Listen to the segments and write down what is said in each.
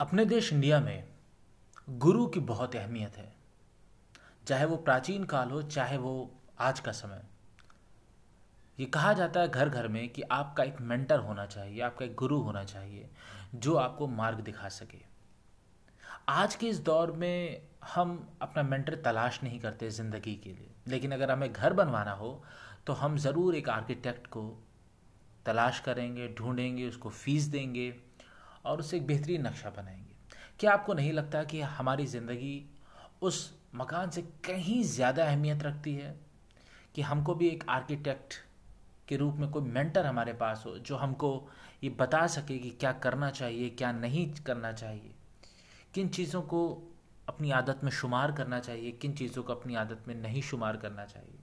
अपने देश इंडिया में गुरु की बहुत अहमियत है। चाहे वो प्राचीन काल हो, चाहे वो आज का समय। ये कहा जाता है घर घर में कि आपका एक मेंटर होना चाहिए, आपका एक गुरु होना चाहिए, जो आपको मार्ग दिखा सके। आज के इस दौर में हम अपना मेंटर तलाश नहीं करते ज़िंदगी के लिए। लेकिन अगर हमें घर बनवाना हो तो हम ज़रूर एक आर्किटेक्ट को तलाश करेंगे ढूंढेंगे उसको फ़ीस देंगे और उससे एक बेहतरीन नक्शा बनाएँगे। क्या आपको नहीं लगता कि हमारी ज़िंदगी उस मकान से कहीं ज़्यादा अहमियत रखती है? कि हमको भी एक आर्किटेक्ट के रूप में कोई मेंटर हमारे पास हो जो हमको ये बता सके कि क्या करना चाहिए क्या नहीं करना चाहिए? किन चीज़ों को अपनी आदत में शुमार करना चाहिए किन चीज़ों को अपनी आदत में नहीं शुमार करना चाहिए?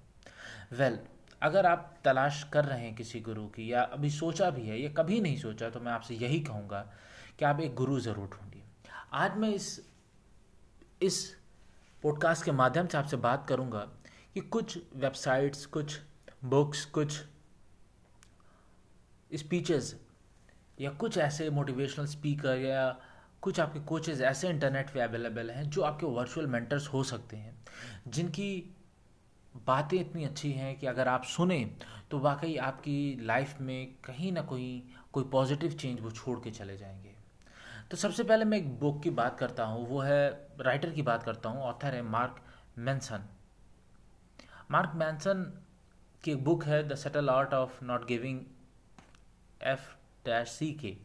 वेल well, अगर आप तलाश कर रहे हैं किसी गुरु की, या अभी सोचा भी है, या कभी नहीं सोचा तो मैं आपसे यही कहूँगा कि आप एक गुरु ज़रूर ढूंढिए। आज मैं इस इस पॉडकास्ट के माध्यम से आपसे बात करूँगा कि कुछ वेबसाइट्स कुछ बुक्स कुछ स्पीचेस या कुछ ऐसे मोटिवेशनल स्पीकर या कुछ आपके कोचेज ऐसे इंटरनेट पे अवेलेबल हैं जो आपके वर्चुअल मेंटर्स हो सकते हैं, जिनकी बातें इतनी अच्छी हैं कि अगर आप सुने तो वाकई आपकी लाइफ में कहीं ना कहीं कोई पॉजिटिव चेंज वो छोड़ के चले जाएँगे। तो सबसे पहले मैं एक बुक की बात करता हूँ, वो है राइटर की बात करता हूँ ऑथर है मार्क मैंसन मार्क मैंसन की एक बुक है the subtle art of not giving F dash C K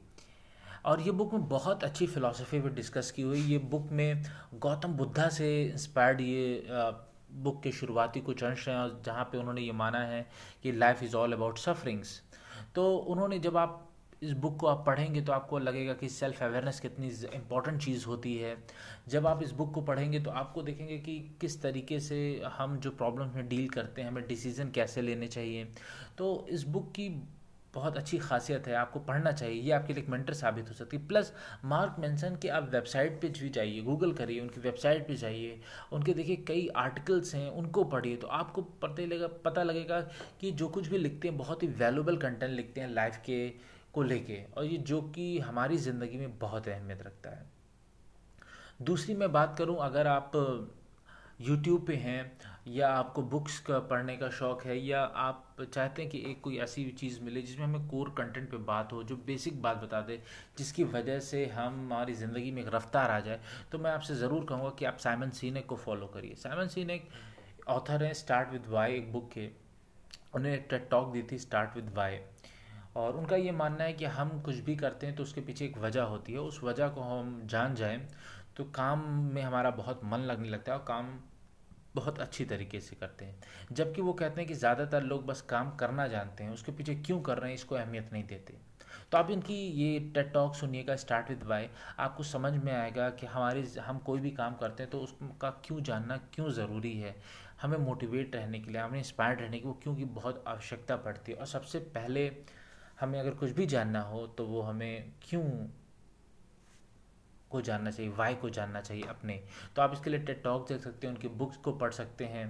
और ये बुक में बहुत अच्छी फ़िलासफ़ी पर डिस्कस की हुई। ये बुक में गौतम बुद्धा से इंस्पायर्ड ये बुक के शुरुआती कुछ अंश हैं और जहाँ पे उन्होंने ये माना है कि life is all about sufferings तो उन्होंने जब आप इस बुक को आप पढ़ेंगे तो आपको लगेगा कि सेल्फ अवेयरनेस कितनी इंपॉर्टेंट चीज़ होती है। जब आप इस बुक को पढ़ेंगे तो आपको देखेंगे कि किस तरीके से हम जो प्रॉब्लम में डील करते हैं, हमें डिसीज़न कैसे लेने चाहिए। तो इस बुक की बहुत अच्छी खासियत है, आपको पढ़ना चाहिए, ये आपके लिए एक मेंटर साबित हो सकती है। प्लस मार्क मेंसन के आप वेबसाइट पे भी जाइए गूगल करिए, उनकी वेबसाइट पे जाइए, उनके देखिए कई आर्टिकल्स हैं, उनको पढ़िए तो आपको पता लगेगा पता लगेगा कि जो कुछ भी लिखते हैं, बहुत ही वैल्यूबल कंटेंट लिखते हैं लाइफ के, को लेके, और ये जो कि हमारी ज़िंदगी में बहुत अहमियत रखता है। दूसरी मैं बात करूँ, अगर आप यूट्यूब पे हैं, या आपको बुक्स का पढ़ने का शौक़ है, या आप चाहते हैं कि एक कोई ऐसी चीज़ मिले जिसमें हमें कोर कंटेंट पे बात हो, जो बेसिक बात बता दे, जिसकी वजह से हम हमारी ज़िंदगी में एक रफ्तार आ जाए तो मैं आपसे ज़रूर कहूँगा कि आप साइमन सीनेक को फॉलो करिए। साइमन सीनेक ऑथर हैं स्टार्ट विद वाई एक बुक के उन्हें एक टॉक दी थी स्टार्ट विद वाई और उनका ये मानना है कि हम कुछ भी करते हैं तो उसके पीछे एक वजह होती है। उस वजह को हम जान जाएँ तो काम में हमारा बहुत मन लगने लगता है और काम बहुत अच्छी तरीके से करते हैं। जबकि वो कहते हैं कि ज़्यादातर लोग बस काम करना जानते हैं, उसके पीछे क्यों कर रहे हैं, इसको अहमियत नहीं देते। तो आप इनकी ये टेट टॉक सुनिएगा स्टार्ट विद वाई आपको समझ में आएगा कि हमारे हम कोई भी काम करते हैं तो उसका क्यों जानना क्यों ज़रूरी है। हमें मोटिवेट रहने के लिए, हमें इंस्पायर्ड रहने की वो क्योंकि बहुत आवश्यकता पड़ती है। और सबसे पहले हमें अगर कुछ भी जानना हो तो वो हमें क्यों को जानना चाहिए वाई को जानना चाहिए अपने। तो आप इसके लिए टेट टॉक देख सकते हैं, उनकी बुक्स को पढ़ सकते हैं।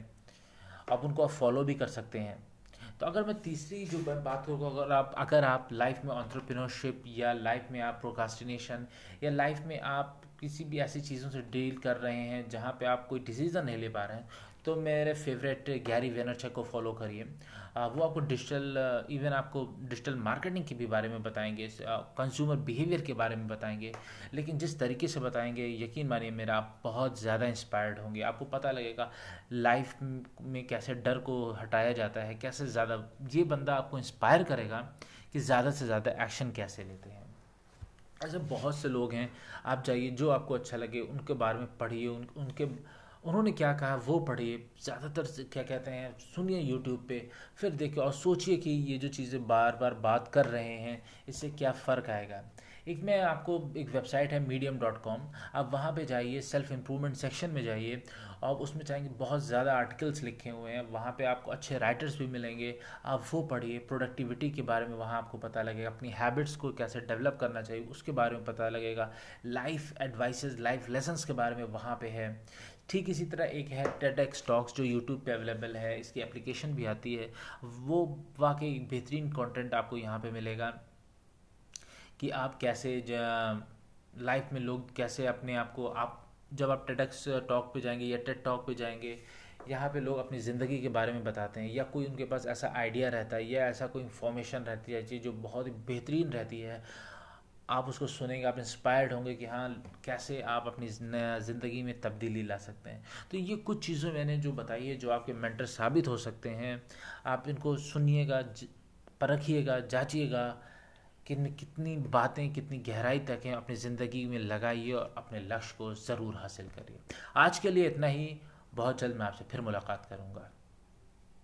आप उनको आप फॉलो भी कर सकते हैं। तो अगर मैं तीसरी जो बात करूँगा अगर आप अगर आप लाइफ में ऑन्टरप्रिनरशिप या लाइफ में आप प्रोकास्टिनेशन या लाइफ में आप किसी भी ऐसी चीज़ों से डील कर रहे हैं, जहाँ पे आप कोई डिसीज़न नहीं ले पा रहे हैं तो मेरे फेवरेट गैरी वेनरचक को फॉलो करिए। वो आपको डिजिटल इवन आपको डिजिटल मार्केटिंग के भी बारे में बताएँगे कंज्यूमर बिहेवियर के बारे में बताएँगे। लेकिन जिस तरीके से बताएँगे यकीन मानिए मेरा आप बहुत ज़्यादा इंस्पायर्ड होंगे। आपको पता लगेगा लाइफ में कैसे डर को हटाया जाता है कैसे ज़्यादा ये बंदा आपको इंस्पायर करेगा कि ज़्यादा से ज़्यादा एक्शन कैसे लेते हैं। ऐसे बहुत से लोग हैं आप जाइए जो आपको अच्छा लगे उनके बारे में पढ़िए उन, उनके उन्होंने क्या कहा? वो पढ़िए ज़्यादातर क्या कहते हैं, सुनिए यूट्यूब पे, फिर देखिए और सोचिए कि ये जो चीज़ें बार बार बात कर रहे हैं, इससे क्या फ़र्क आएगा? एक मैं आपको एक वेबसाइट है मीडियम डॉट कॉम आप वहाँ पे जाइए सेल्फ इम्प्रूवमेंट सेक्शन में जाइए, और उसमें चाहेंगे बहुत ज़्यादा आर्टिकल्स लिखे हुए हैं। वहाँ पे आपको अच्छे राइटर्स भी मिलेंगे। आप वो पढ़िए प्रोडक्टिविटी के बारे में वहाँ आपको पता लगेगा। अपनी हैबिट्स को कैसे डेवलप करना चाहिए, उसके बारे में पता लगेगा। लाइफ एडवाइसेस लाइफ लेसन्स के बारे में वहाँ पे है। ठीक इसी तरह एक है टेड स्टॉक्स जो यूट्यूब पे अवेलेबल है। इसकी एप्लीकेशन भी आती है। वो वाकई बेहतरीन कंटेंट आपको यहाँ पे मिलेगा। कि आप कैसे लाइफ में लोग कैसे अपने आप को, आप जब आप टेडक्स टॉक पे जाएँगे या टेड टॉक पे जाएँगे, यहाँ पे लोग अपनी ज़िंदगी के बारे में बताते हैं, या कोई उनके पास ऐसा आइडिया रहता है, या ऐसा कोई इन्फॉर्मेशन रहती है, चीज़ जो बहुत ही बेहतरीन रहती है, आप उसको सुनेंगे, आप इंस्पायर्ड होंगे कि हाँ कैसे आप अपनी ज़िंदगी में तब्दीली ला सकते हैं। तो ये कुछ चीज़ें मैंने जो बताई है, जो आपके मेंटर साबित हो सकते हैं, आप इनको सुनिएगा परखिएगा, जांचिएगा कि कितनी बातें, कितनी गहराई तक हैं अपनी ज़िंदगी में लगाइए और अपने लक्ष्य को ज़रूर हासिल करिए। आज के लिए इतना ही। बहुत जल्द मैं आपसे फिर मुलाकात करूँगा।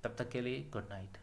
तब तक के लिए गुड नाइट